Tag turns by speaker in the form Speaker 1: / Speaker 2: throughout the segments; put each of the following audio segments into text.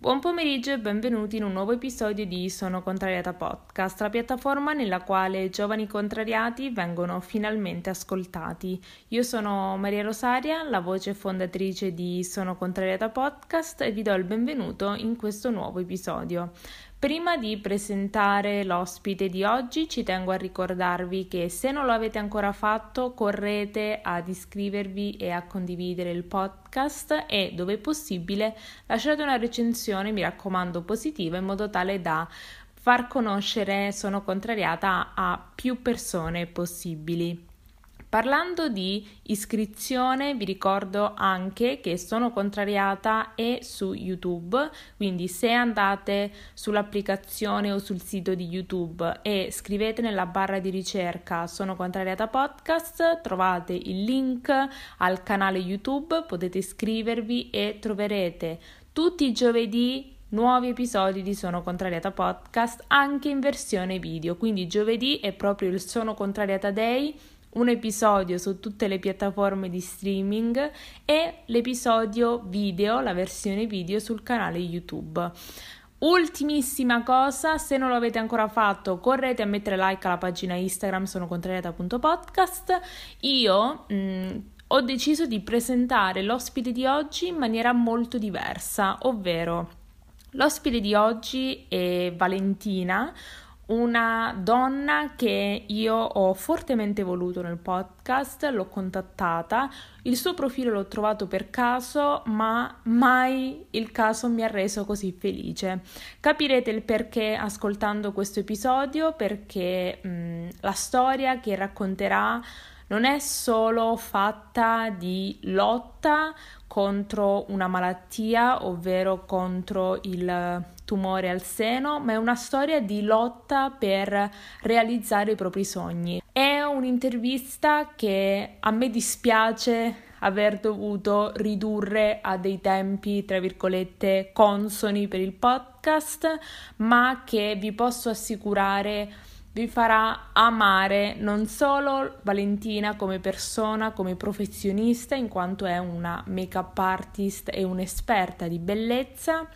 Speaker 1: Buon pomeriggio e benvenuti in un nuovo episodio di Sono Contrariata Podcast, la piattaforma nella quale giovani contrariati vengono finalmente ascoltati. Io sono Maria Rosaria, la voce fondatrice di Sono Contrariata Podcast e vi do il benvenuto in questo nuovo episodio. Prima di presentare l'ospite di oggi ci tengo a ricordarvi che se non lo avete ancora fatto correte ad iscrivervi e a condividere il podcast e dove possibile lasciate una recensione, mi raccomando positiva, in modo tale da far conoscere Sono contrariata a più persone possibili. Parlando di iscrizione, vi ricordo anche che sono contrariata e su YouTube, quindi se andate sull'applicazione o sul sito di YouTube e scrivete nella barra di ricerca Sono contrariata podcast, trovate il link al canale YouTube, potete iscrivervi e troverete tutti i giovedì nuovi episodi di Sono Contrariata Podcast anche in versione video. Quindi giovedì è proprio il Sono Contrariata Day un episodio su tutte le piattaforme di streaming e l'episodio video, la versione video sul canale YouTube. Ultimissima cosa, se non lo avete ancora fatto, correte a mettere like alla pagina Instagram sono contrariata.podcast. Io mh, mm, ho deciso di presentare l'ospite di oggi in maniera molto diversa, ovvero l'ospite di oggi è Valentina, una donna che io ho fortemente voluto nel podcast, l'ho contattata, il suo profilo l'ho trovato per caso, ma mai il caso mi ha reso così felice. Capirete il perché ascoltando questo episodio, perché mh, la storia che racconterà non è solo fatta di lotta contro una malattia, ovvero contro il tumore al seno, ma è una storia di lotta per realizzare i propri sogni. È un'intervista che a me dispiace aver dovuto ridurre a dei tempi, tra virgolette, consoni per il podcast, ma che vi posso assicurare vi farà amare non solo Valentina come persona, come professionista, in quanto è una make-up artist e un'esperta di bellezza,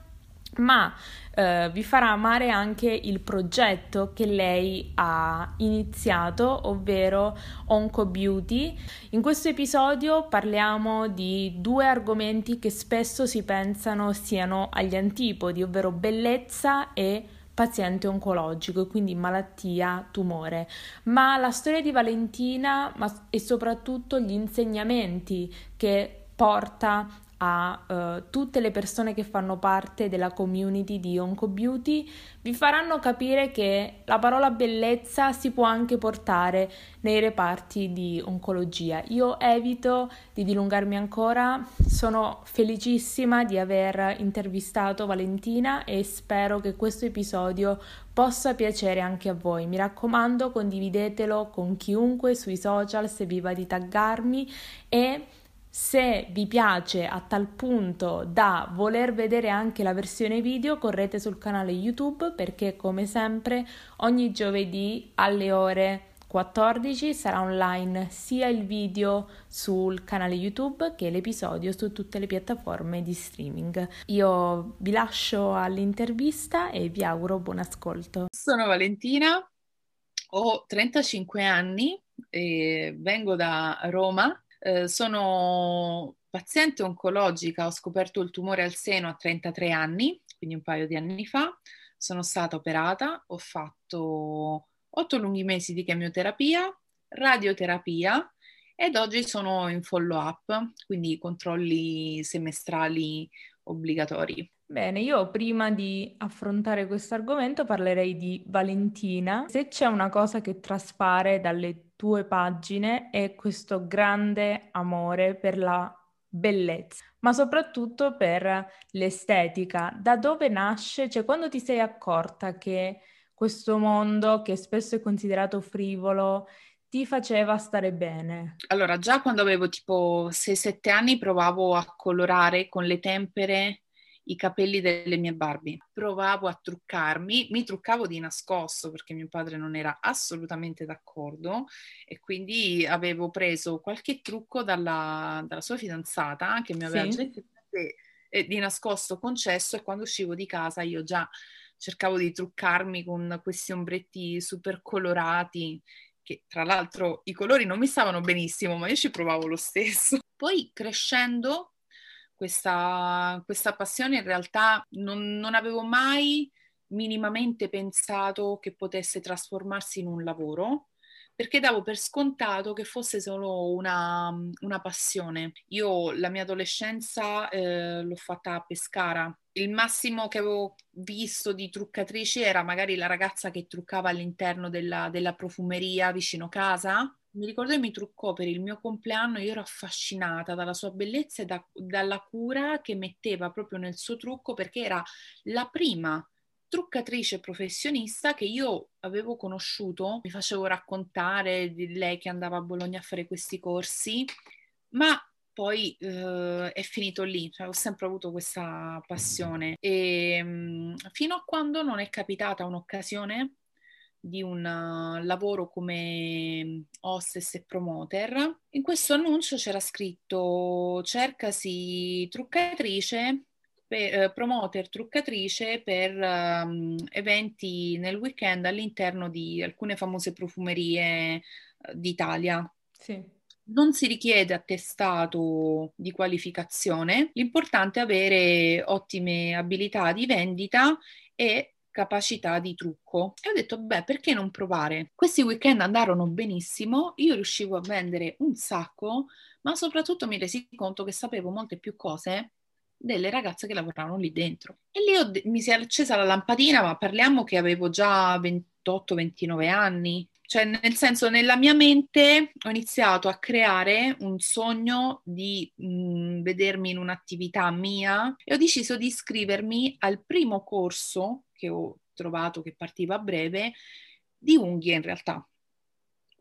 Speaker 1: ma eh, vi farà amare anche il progetto che lei ha iniziato, ovvero Onco Beauty. In questo episodio parliamo di due argomenti che spesso si pensano siano agli antipodi, ovvero bellezza e paziente oncologico e quindi malattia, tumore. Ma la storia di Valentina ma, e soprattutto gli insegnamenti che porta a uh, tutte le persone che fanno parte della community di Onco Beauty vi faranno capire che la parola bellezza si può anche portare nei reparti di oncologia. Io evito di dilungarmi ancora, sono felicissima di aver intervistato Valentina e spero che questo episodio possa piacere anche a voi. Mi raccomando, condividetelo con chiunque sui social se vi va di taggarmi e se vi piace a tal punto da voler vedere anche la versione video, correte sul canale YouTube perché come sempre ogni giovedì alle ore 14 sarà online sia il video sul canale YouTube che l'episodio su tutte le piattaforme di streaming. Io vi lascio all'intervista e vi auguro buon ascolto.
Speaker 2: Sono Valentina, ho 35 anni e vengo da Roma eh, sono paziente oncologica, ho scoperto il tumore al seno a 33 anni, quindi un paio di anni fa. Sono stata operata, ho fatto 8 lunghi mesi di chemioterapia, radioterapia ed oggi sono in follow up, quindi controlli semestrali obbligatori.
Speaker 1: Bene, io prima di affrontare questo argomento parlerei di Valentina. Se c'è una cosa che traspare dalle tue pagine è questo grande amore per la bellezza, ma soprattutto per l'estetica. Da dove nasce? Cioè, quando ti sei accorta che questo mondo, che spesso è considerato frivolo, ti faceva stare bene?
Speaker 2: Allora, già quando avevo tipo 6-7 anni provavo a colorare con le tempere i capelli delle mie Barbie. Provavo a truccarmi, mi truccavo di nascosto perché mio padre non era assolutamente d'accordo e quindi avevo preso qualche trucco dalla, dalla sua fidanzata che mi aveva sì. di nascosto concesso e quando uscivo di casa io già cercavo di truccarmi con questi ombretti super colorati che tra l'altro i colori non mi stavano benissimo, ma io ci provavo lo stesso. Poi crescendo questa, questa passione in realtà non, non avevo mai minimamente pensato che potesse trasformarsi in un lavoro perché davo per scontato che fosse solo una, una passione. Io la mia adolescenza eh, l'ho fatta a Pescara. Il massimo che avevo visto di truccatrici era magari la ragazza che truccava all'interno della, della profumeria vicino casa. Mi ricordo che mi truccò per il mio compleanno, io ero affascinata dalla sua bellezza e da, dalla cura che metteva proprio nel suo trucco perché era la prima truccatrice professionista che io avevo conosciuto, mi facevo raccontare di lei che andava a Bologna a fare questi corsi, ma poi eh, è finito lì, cioè, ho sempre avuto questa passione. E mh, mm, fino a quando non è capitata un'occasione di un uh, lavoro come hostess e promoter. In questo annuncio c'era scritto cercasi truccatrice per, eh, promoter, truccatrice per um, eventi nel weekend all'interno di alcune famose profumerie uh, d'Italia.
Speaker 1: Sì.
Speaker 2: Non si richiede attestato di qualificazione, l'importante è avere ottime abilità di vendita e capacità di trucco. E ho detto, beh, perché non provare? Questi weekend andarono benissimo, io riuscivo a vendere un sacco, ma soprattutto mi resi conto che sapevo molte più cose delle ragazze che lavoravano lì dentro. E lì ho, mi si è accesa la lampadina, ma parliamo che avevo già 28-29 anni. Cioè, nel senso, nella mia mente ho iniziato a creare un sogno di mh, mm, vedermi in un'attività mia e ho deciso di iscrivermi al primo corso che ho trovato che partiva a breve di unghie in realtà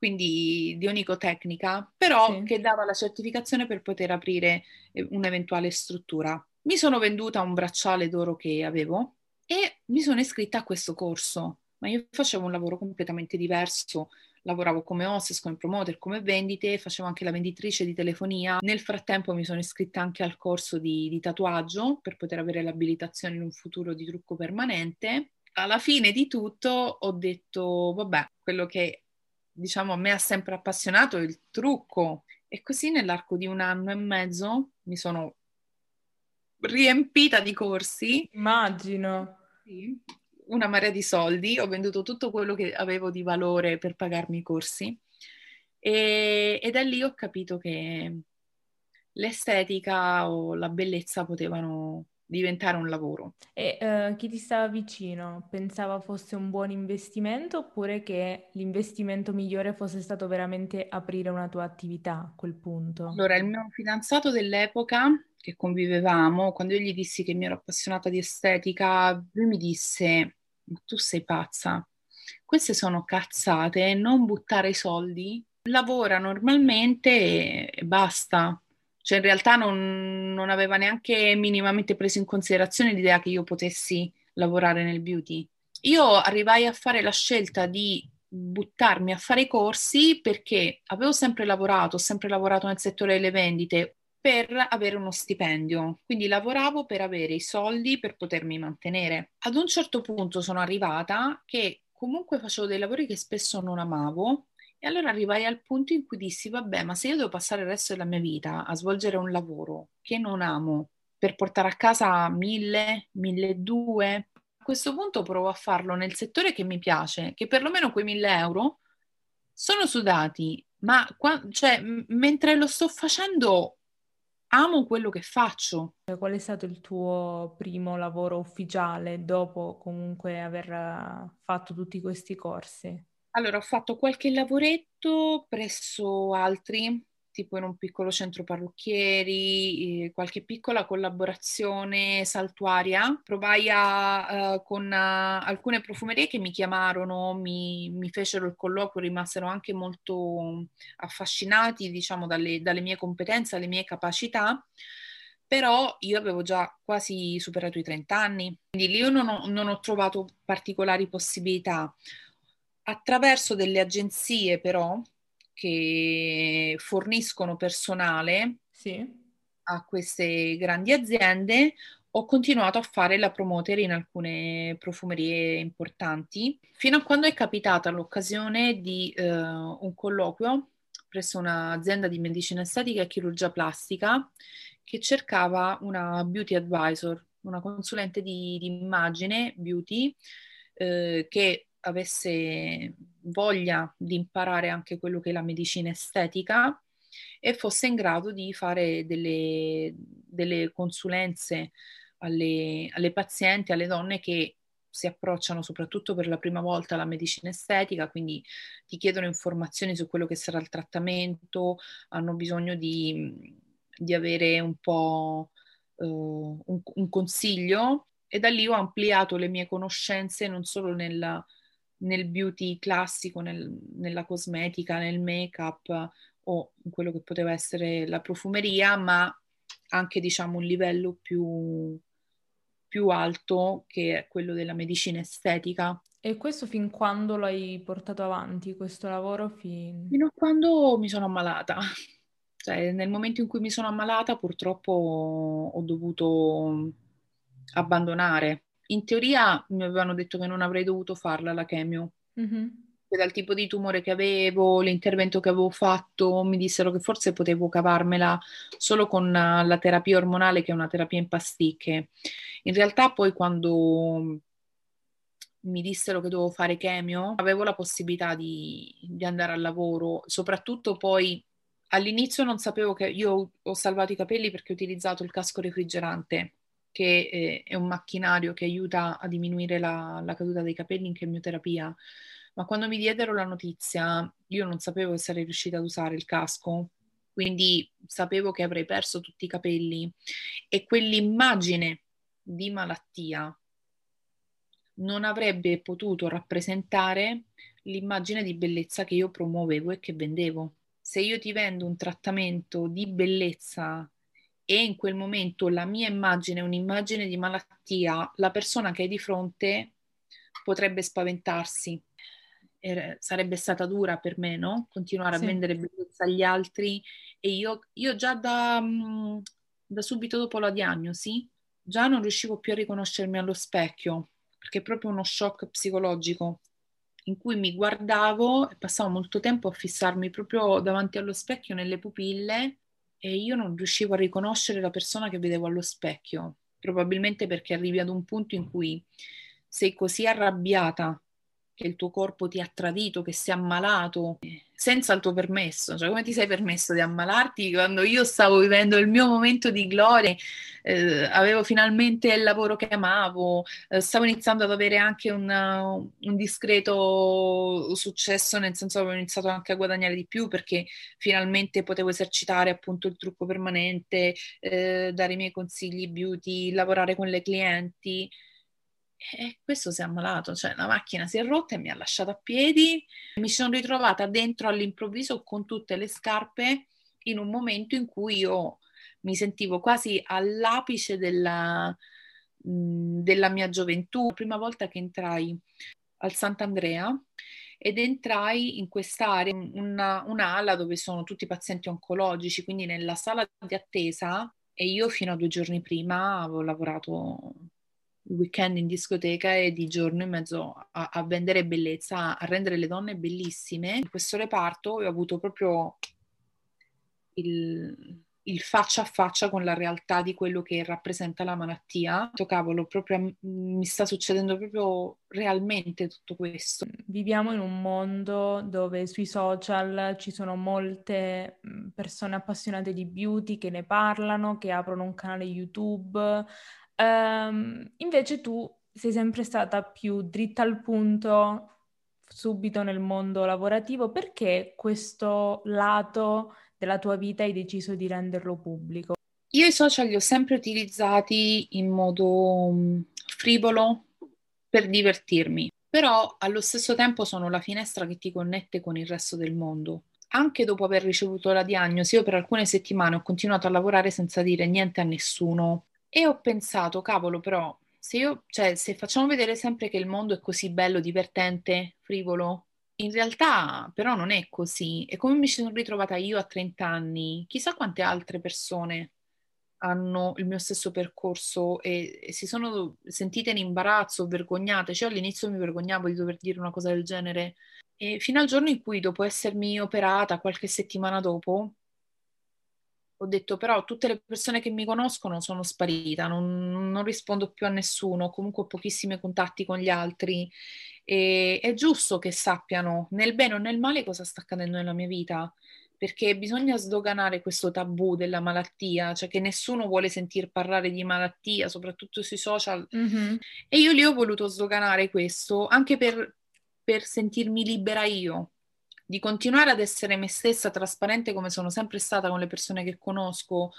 Speaker 2: quindi di onicotecnica, però sì. che dava la certificazione per poter aprire eh, un'eventuale struttura. Mi sono venduta un bracciale d'oro che avevo e mi sono iscritta a questo corso, ma io facevo un lavoro completamente diverso. Lavoravo come hostess, come promoter, come vendite, facevo anche la venditrice di telefonia. Nel frattempo mi sono iscritta anche al corso di, di tatuaggio per poter avere l'abilitazione in un futuro di trucco permanente. Alla fine di tutto ho detto, vabbè, quello che diciamo a me ha sempre appassionato è il trucco e così nell'arco di un anno e mezzo mi sono riempita di corsi.
Speaker 1: Immagino.
Speaker 2: Sì, una marea di soldi, ho venduto tutto quello che avevo di valore per pagarmi i corsi e, e da lì ho capito che l'estetica o la bellezza potevano diventare un lavoro.
Speaker 1: E uh, chi ti stava vicino pensava fosse un buon investimento oppure che l'investimento migliore fosse stato veramente aprire una tua attività a quel punto?
Speaker 2: Allora, il mio fidanzato dell'epoca che convivevamo, quando io gli dissi che mi ero appassionata di estetica, lui mi disse, tu sei pazza, queste sono cazzate, non buttare soldi, lavora normalmente e basta. Cioè in realtà non, non aveva neanche minimamente preso in considerazione l'idea che io potessi lavorare nel beauty. Io arrivai a fare la scelta di buttarmi a fare i corsi perché avevo sempre lavorato, ho sempre lavorato nel settore delle vendite, per avere uno stipendio. Quindi lavoravo per avere i soldi per potermi mantenere. Ad un certo punto sono arrivata che comunque facevo dei lavori che spesso non amavo e allora arrivai al punto in cui dissi, vabbè, ma se io devo passare il resto della mia vita a svolgere un lavoro che non amo per portare a casa mille, mille due, a questo punto provo a farlo nel settore che mi piace, che perlomeno quei mille euro sono sudati, ma qua, cioè, mentre lo sto facendo amo quello che faccio.
Speaker 1: Qual è stato il tuo primo lavoro ufficiale dopo comunque aver eh, fatto tutti questi corsi?
Speaker 2: Allora, ho fatto qualche lavoretto presso altri tipo in un piccolo centro parrucchieri, eh, qualche piccola collaborazione saltuaria. Provai a, uh, con uh, alcune profumerie che mi chiamarono, mi, mi, fecero il colloquio, rimasero anche molto affascinati, diciamo, dalle, dalle mie competenze, dalle mie capacità però io avevo già quasi superato i 30 anni, quindi lì io non ho, non ho, trovato particolari possibilità. Attraverso delle agenzie però che forniscono personale,
Speaker 1: sì.
Speaker 2: a queste grandi aziende, ho continuato a fare la promoter in alcune profumerie importanti, fino a quando è capitata l'occasione di eh, un colloquio presso un'azienda di medicina estetica e chirurgia plastica che cercava una beauty advisor, una consulente di, di immagine beauty eh, che avesse voglia di imparare anche quello che è la medicina estetica e fosse in grado di fare delle, delle consulenze alle, alle pazienti, alle donne che si approcciano soprattutto per la prima volta alla medicina estetica, quindi ti chiedono informazioni su quello che sarà il trattamento, hanno bisogno di, di avere un po' uh, un, un, consiglio e da lì ho ampliato le mie conoscenze non solo nella, nel beauty classico, nel, nella cosmetica, nel make-up o in quello che poteva essere la profumeria, ma anche diciamo un livello più, più alto che è quello della medicina estetica.
Speaker 1: E questo fin quando l'hai portato avanti, questo lavoro? Fin...
Speaker 2: Fino a quando mi sono ammalata. Cioè, nel momento in cui mi sono ammalata, purtroppo ho dovuto abbandonare. In teoria mi avevano detto che non avrei dovuto farla la chemio. Mm-hmm. Dal tipo di tumore che avevo, l'intervento che avevo fatto, mi dissero che forse potevo cavarmela solo con la terapia ormonale, che è una terapia in pasticche. In realtà, poi, quando mi dissero che dovevo fare chemio, avevo la possibilità di, di andare al lavoro, soprattutto poi all'inizio non sapevo che io ho salvato i capelli perché ho utilizzato il casco refrigerante che eh, è un macchinario che aiuta a diminuire la, la caduta dei capelli in chemioterapia. Ma quando mi diedero la notizia, io non sapevo che sarei riuscita ad usare il casco, quindi sapevo che avrei perso tutti i capelli e quell'immagine di malattia non avrebbe potuto rappresentare l'immagine di bellezza che io promuovevo e che vendevo. Se io ti vendo un trattamento di bellezza e in quel momento la mia immagine è un'immagine di malattia, la persona che hai di fronte potrebbe spaventarsi. E sarebbe stata dura per me, no? Continuare sì. a vendere bellezza agli altri e io, io già da, mm, da subito dopo la diagnosi già non riuscivo più a riconoscermi allo specchio perché è proprio uno shock psicologico in cui mi guardavo e passavo molto tempo a fissarmi proprio davanti allo specchio nelle pupille e io non riuscivo a riconoscere la persona che vedevo allo specchio, probabilmente perché arrivi ad un punto in cui sei così arrabbiata che il tuo corpo ti ha tradito, che sei ammalato senza il tuo permesso. Cioè, come ti sei permesso di ammalarti quando io stavo vivendo il mio momento di gloria, eh, avevo finalmente il lavoro che amavo, eh, stavo iniziando ad avere anche una, un discreto successo, nel senso che avevo iniziato anche a guadagnare di più perché finalmente potevo esercitare appunto il trucco permanente, eh, dare i miei consigli beauty, lavorare con le clienti. E questo si è ammalato, cioè la macchina si è rotta e mi ha lasciato a piedi. Mi sono ritrovata dentro all'improvviso con tutte le scarpe in un momento in cui io mi sentivo quasi all'apice della, della mia gioventù. La prima volta che entrai al Sant'Andrea ed entrai in quest'area, una, un'ala dove sono tutti pazienti oncologici, quindi nella sala di attesa e io fino a due giorni prima avevo lavorato weekend in discoteca e di giorno in mezzo a, a vendere bellezza, a rendere le donne bellissime. In questo reparto ho avuto proprio il, il faccia a faccia con la realtà di quello che rappresenta la malattia. Cavolo, proprio mi sta succedendo proprio realmente tutto questo.
Speaker 1: Viviamo in un mondo dove sui social ci sono molte persone appassionate di beauty che ne parlano, che aprono un canale YouTube, Um, invece tu sei sempre stata più dritta al punto subito nel mondo lavorativo, perché questo lato della tua vita hai deciso di renderlo pubblico?
Speaker 2: Io i social li ho sempre utilizzati in modo mm, frivolo per divertirmi, però allo stesso tempo sono la finestra che ti connette con il resto del mondo. Anche dopo aver ricevuto la diagnosi, io per alcune settimane ho continuato a lavorare senza dire niente a nessuno e ho pensato, cavolo, però, se io, cioè, se facciamo vedere sempre che il mondo è così bello, divertente, frivolo, in realtà però non è così. E come mi sono ritrovata io a 30 anni, chissà quante altre persone hanno il mio stesso percorso e, e si sono sentite in imbarazzo, vergognate. Cioè all'inizio mi vergognavo di dover dire una cosa del genere. E fino al giorno in cui, dopo essermi operata, qualche settimana dopo, ho detto però tutte le persone che mi conoscono sono sparita, non, non rispondo più a nessuno, comunque ho pochissimi contatti con gli altri e è giusto che sappiano nel bene o nel male cosa sta accadendo nella mia vita perché bisogna sdoganare questo tabù della malattia, cioè che nessuno vuole sentir parlare di malattia, soprattutto sui social. Mm-hmm. E io lì ho voluto sdoganare questo anche per, per sentirmi libera io, di continuare ad essere me stessa, trasparente come sono sempre stata con le persone che conosco.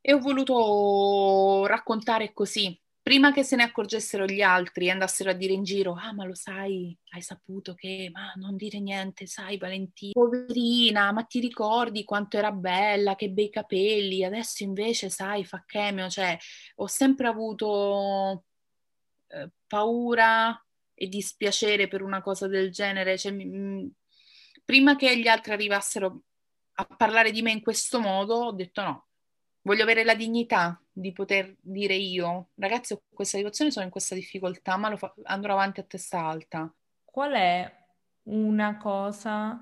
Speaker 2: E ho voluto raccontare così, prima che se ne accorgessero gli altri e andassero a dire in giro, ah ma lo sai, hai saputo che, ma non dire niente, sai Valentina, poverina, ma ti ricordi quanto era bella, che bei capelli, adesso invece sai, fa chemio, cioè ho sempre avuto eh, paura e dispiacere per una cosa del genere, cioè, m- prima che gli altri arrivassero a parlare di me in questo modo, ho detto no, voglio avere la dignità di poter dire io, ragazzi, ho questa situazione, sono in questa difficoltà, ma fa- andrò avanti a testa alta.
Speaker 1: Qual è una cosa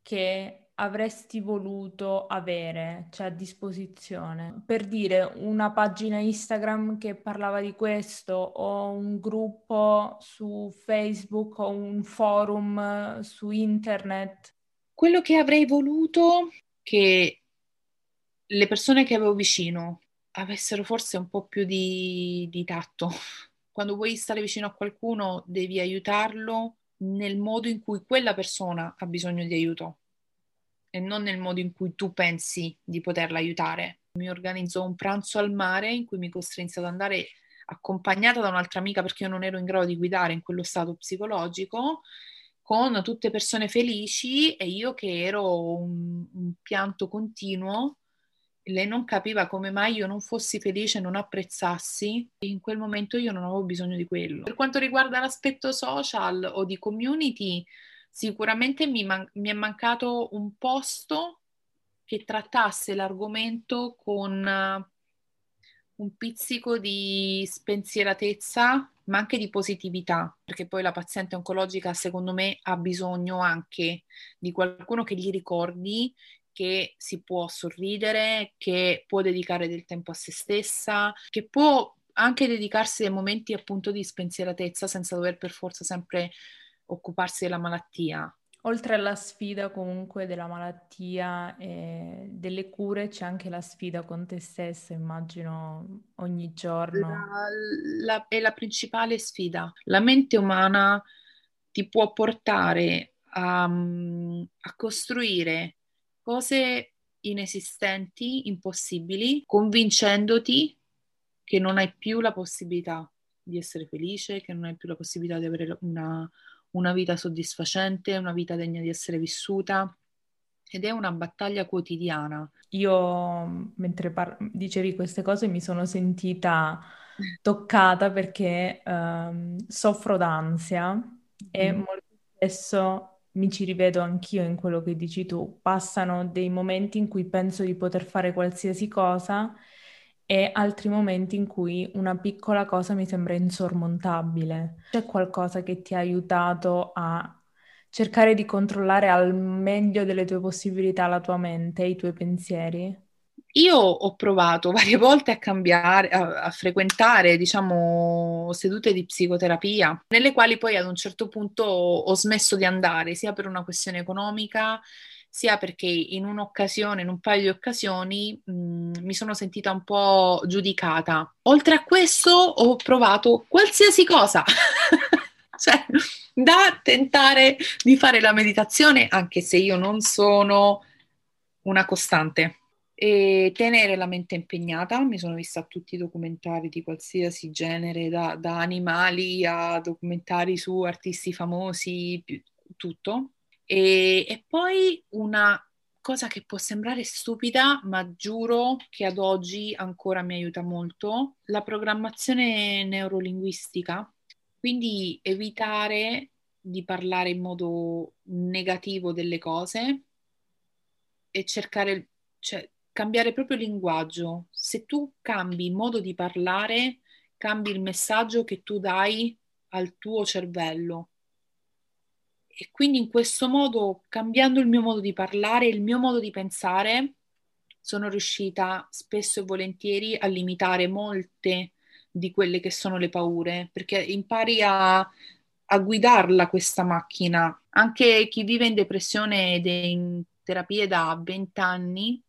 Speaker 1: che avresti voluto avere, cioè a disposizione? Per dire una pagina Instagram che parlava di questo o un gruppo su Facebook o un forum su internet?
Speaker 2: Quello che avrei voluto che le persone che avevo vicino avessero forse un po' più di, di tatto. Quando vuoi stare vicino a qualcuno devi aiutarlo nel modo in cui quella persona ha bisogno di aiuto e non nel modo in cui tu pensi di poterla aiutare. Mi organizzò un pranzo al mare in cui mi costrinse ad andare accompagnata da un'altra amica perché io non ero in grado di guidare in quello stato psicologico, con tutte persone felici e io che ero un, un pianto continuo lei non capiva come mai io non fossi felice, non apprezzassi, e in quel momento io non avevo bisogno di quello. Per quanto riguarda l'aspetto social o di community, sicuramente mi, man- mi è mancato un posto che trattasse l'argomento con uh, un pizzico di spensieratezza, ma anche di positività, perché poi la paziente oncologica, secondo me, ha bisogno anche di qualcuno che gli ricordi che si può sorridere, che può dedicare del tempo a se stessa, che può anche dedicarsi dei momenti appunto di spensieratezza senza dover per forza sempre occuparsi della malattia.
Speaker 1: Oltre alla sfida comunque della malattia e delle cure, c'è anche la sfida con te stessa, immagino, ogni giorno.
Speaker 2: La, la, è la principale sfida. La mente umana ti può portare a, a costruire cose inesistenti, impossibili, convincendoti che non hai più la possibilità di essere felice, che non hai più la possibilità di avere una, una vita soddisfacente, una vita degna di essere vissuta. Ed è una battaglia quotidiana.
Speaker 1: Io, mentre par- dicevi queste cose, mi sono sentita toccata perché um, soffro d'ansia mm. e molto spesso mi ci rivedo anch'io in quello che dici tu. Passano dei momenti in cui penso di poter fare qualsiasi cosa e altri momenti in cui una piccola cosa mi sembra insormontabile. C'è qualcosa che ti ha aiutato a cercare di controllare al meglio delle tue possibilità la tua mente, i tuoi pensieri?
Speaker 2: Io ho provato varie volte a cambiare, a, a, frequentare, diciamo, sedute di psicoterapia, nelle quali poi ad un certo punto ho smesso di andare, sia per una questione economica, sia perché in un'occasione, in un paio di occasioni, mh, mi sono sentita un po' giudicata. Oltre a questo ho provato qualsiasi cosa. cioè, da tentare di fare la meditazione, anche se io non sono una costante e tenere la mente impegnata. Mi sono vista tutti i documentari di qualsiasi genere, da, da animali a documentari su artisti famosi, tutto. E, e poi una cosa che può sembrare stupida, ma giuro che ad oggi ancora mi aiuta molto, la programmazione neurolinguistica. Quindi evitare di parlare in modo negativo delle cose e cercare, cioè, cambiare proprio linguaggio. Se tu cambi il modo di parlare, cambi il messaggio che tu dai al tuo cervello. E quindi in questo modo, cambiando il mio modo di parlare, il mio modo di pensare, sono riuscita spesso e volentieri a limitare molte di quelle che sono le paure, perché impari a, a guidarla questa macchina. Anche chi vive in depressione ed è in terapie da 20 anni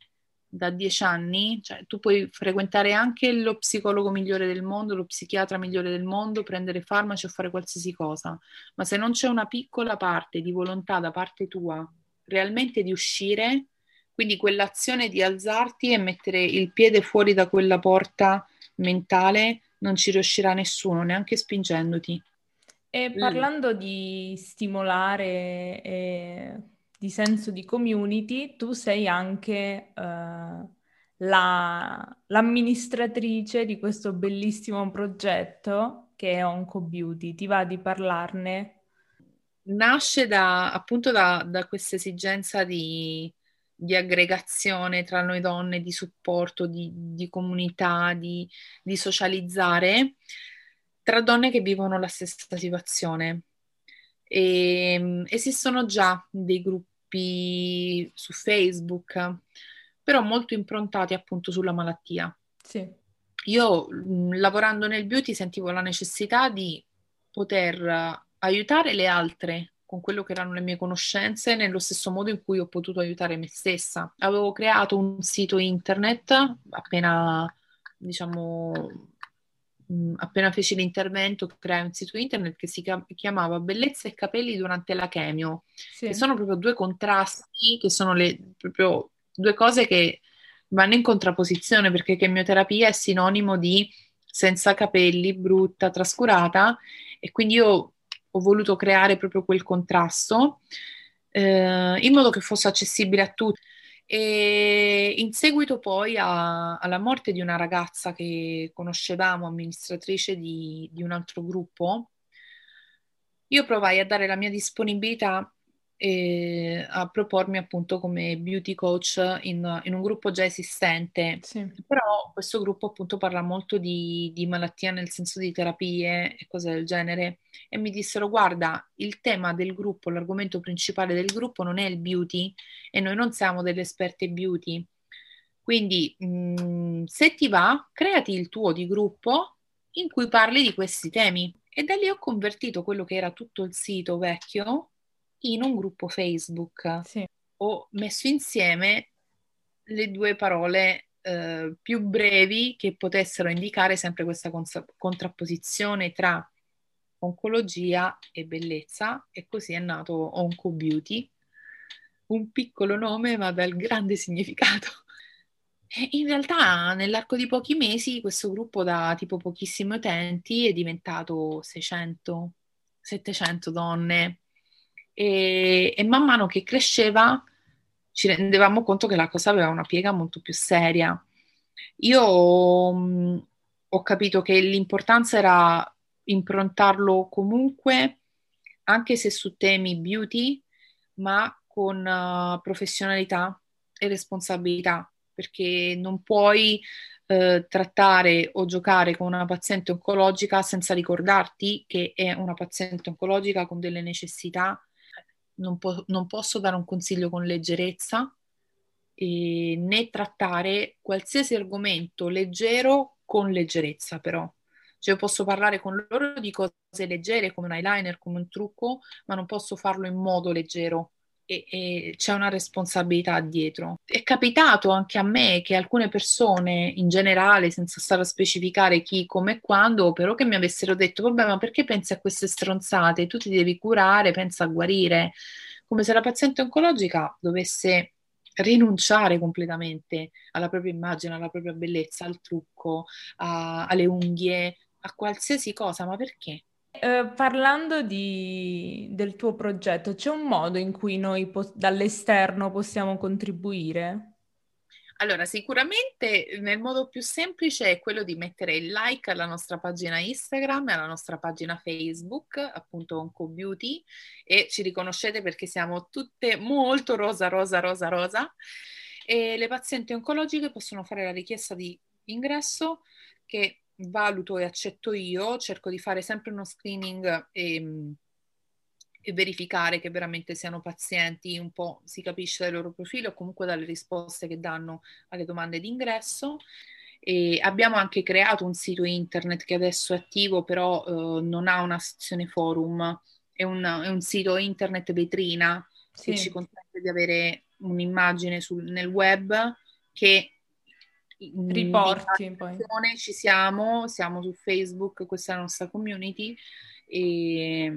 Speaker 2: da dieci anni, cioè tu puoi frequentare anche lo psicologo migliore del mondo, lo psichiatra migliore del mondo, prendere farmaci o fare qualsiasi cosa, ma se non c'è una piccola parte di volontà da parte tua realmente di uscire, quindi quell'azione di alzarti e mettere il piede fuori da quella porta mentale, non ci riuscirà nessuno, neanche spingendoti.
Speaker 1: E parlando mm. di stimolare e di senso di community, tu sei anche uh, la, l'amministratrice di questo bellissimo progetto che è Onco Beauty. Ti va di parlarne?
Speaker 2: Nasce da, appunto da, da questa esigenza di, di, aggregazione tra noi donne, di supporto, di, di comunità, di, di socializzare tra donne che vivono la stessa situazione. E, ehm, esistono già dei gruppi gruppi su Facebook, però molto improntati appunto sulla malattia.
Speaker 1: Sì.
Speaker 2: Io lavorando nel beauty sentivo la necessità di poter aiutare le altre con quello che erano le mie conoscenze nello stesso modo in cui ho potuto aiutare me stessa. Avevo creato un sito internet appena, diciamo, appena feci l'intervento, creai un sito internet che si chiamava Bellezza e capelli durante la chemio, sì. che sono proprio due contrasti, che sono le, proprio due cose che vanno in contrapposizione, perché chemioterapia è sinonimo di senza capelli, brutta, trascurata, e quindi io ho voluto creare proprio quel contrasto eh, in modo che fosse accessibile a tutti. E in seguito poi a, alla morte di una ragazza che conoscevamo, amministratrice di, di un altro gruppo, io provai a dare la mia disponibilità a propormi appunto come beauty coach in, in un gruppo già esistente.
Speaker 1: Sì.
Speaker 2: Però questo gruppo appunto parla molto di, di, malattia nel senso di terapie e cose del genere e mi dissero guarda il tema del gruppo, l'argomento principale del gruppo non è il beauty e noi non siamo delle esperte beauty. Quindi mh, mm, se ti va, creati il tuo di gruppo in cui parli di questi temi. E da lì ho convertito quello che era tutto il sito vecchio in un gruppo Facebook.
Speaker 1: Sì.
Speaker 2: Ho messo insieme le due parole eh, più brevi che potessero indicare sempre questa cons- contrapposizione tra oncologia e bellezza e così è nato Onco Beauty, un piccolo nome ma dal grande significato. E in realtà nell'arco di pochi mesi questo gruppo da tipo pochissimi utenti è diventato 600, 700 donne e, e man mano che cresceva ci rendevamo conto che la cosa aveva una piega molto più seria. Io mh, mm, ho capito che l'importanza era improntarlo comunque, anche se su temi beauty, ma con uh, professionalità e responsabilità, perché non puoi uh, trattare o giocare con una paziente oncologica senza ricordarti che è una paziente oncologica con delle necessità non, po- non posso dare un consiglio con leggerezza e, né trattare qualsiasi argomento leggero con leggerezza però. Cioè posso parlare con loro di cose leggere come un eyeliner, come un trucco, ma non posso farlo in modo leggero e, e, c'è una responsabilità dietro. È capitato anche a me che alcune persone in generale, senza stare a specificare chi, come e quando, però che mi avessero detto, vabbè, ma perché pensi a queste stronzate? Tu ti devi curare, pensa a guarire. Come se la paziente oncologica dovesse rinunciare completamente alla propria immagine, alla propria bellezza, al trucco, a, alle unghie, a qualsiasi cosa, ma perché?
Speaker 1: Eh, parlando di, del tuo progetto, c'è un modo in cui noi po- dall'esterno possiamo contribuire?
Speaker 2: Allora, sicuramente nel modo più semplice è quello di mettere il like alla nostra pagina Instagram e alla nostra pagina Facebook, appunto Onco Beauty, e ci riconoscete perché siamo tutte molto rosa, rosa, rosa, rosa. e le pazienti oncologiche possono fare la richiesta di ingresso che valuto e accetto io, cerco di fare sempre uno screening e, e verificare che veramente siano pazienti, un po' si capisce dai loro profili o comunque dalle risposte che danno alle domande di ingresso. E abbiamo anche creato un sito internet che adesso è attivo, però eh, non ha una sezione forum, è un, è un sito internet vetrina sì. che ci consente di avere un'immagine sul, nel web che
Speaker 1: riporti poi.
Speaker 2: Ci siamo, siamo su Facebook, questa è la nostra community, e,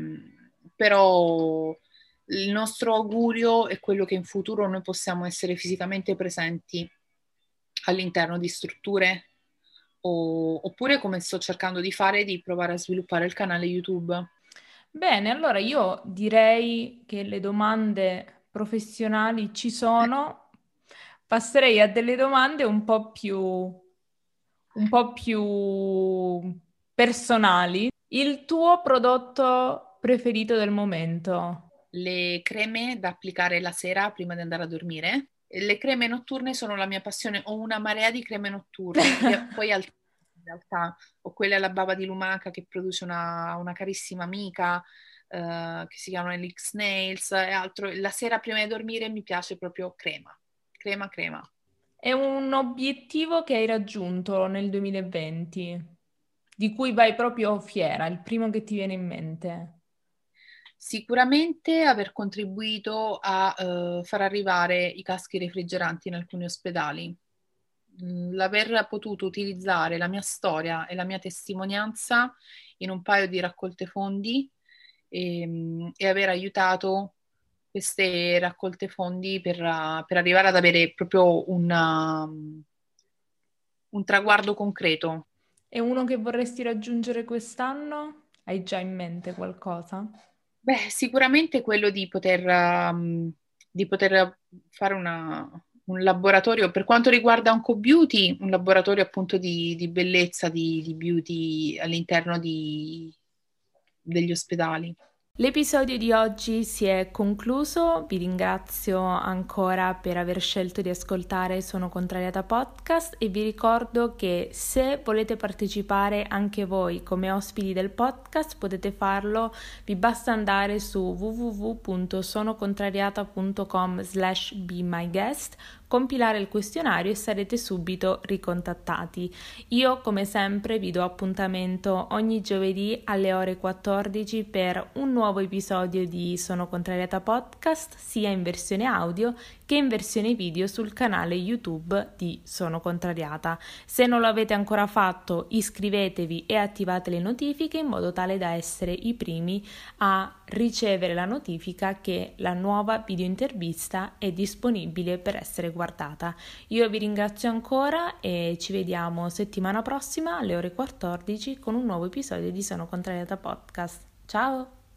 Speaker 2: però il nostro augurio è quello che in futuro noi possiamo essere fisicamente presenti all'interno di strutture o, oppure come sto cercando di fare di provare a sviluppare il canale YouTube.
Speaker 1: Bene, allora io direi che le domande professionali ci sono, passerei a delle domande un po' più, un po' più personali. Il tuo prodotto preferito del momento?
Speaker 2: Le creme da applicare la sera prima di andare a dormire le creme notturne sono la mia passione, ho una marea di creme notturne, poi in realtà ho quelle alla bava di lumaca che produce una, una carissima amica uh, che si chiamano Elix Nails e altro. La sera prima di dormire mi piace proprio crema, crema, crema.
Speaker 1: È un obiettivo che hai raggiunto nel 2020, di cui vai proprio fiera, il primo che ti viene in mente.
Speaker 2: Sicuramente aver contribuito a uh, far arrivare i caschi refrigeranti in alcuni ospedali. Mm, l'aver potuto utilizzare la mia storia e la mia testimonianza in un paio di raccolte fondi e, ehm, e aver aiutato queste raccolte fondi per, per arrivare ad avere proprio una, un traguardo concreto.
Speaker 1: E uno che vorresti raggiungere quest'anno? Hai già in mente qualcosa?
Speaker 2: Beh, sicuramente quello di poter, um, di poter fare una, un laboratorio, per quanto riguarda Onco Beauty, un laboratorio appunto di, di bellezza, di, di, beauty all'interno di, degli ospedali.
Speaker 1: L'episodio di oggi si è concluso, vi ringrazio ancora per aver scelto di ascoltare Sono Contrariata Podcast e vi ricordo che se volete partecipare anche voi come ospiti del podcast potete farlo, vi basta andare su www.sonocontrariata.com slash be my guest compilare il questionario e sarete subito ricontattati. Io come sempre vi do appuntamento ogni giovedì alle ore 14 per un nuovo episodio di Sono Contrariata Podcast sia in versione audio che in versione video sul canale YouTube di Sono Contrariata. Se non lo avete ancora fatto iscrivetevi e attivate le notifiche in modo tale da essere i primi a ricevere la notifica che la nuova video intervista è disponibile per essere guardata. Io vi ringrazio ancora e ci vediamo settimana prossima alle ore 14 con un nuovo episodio di Sono Contrariata Podcast. Ciao!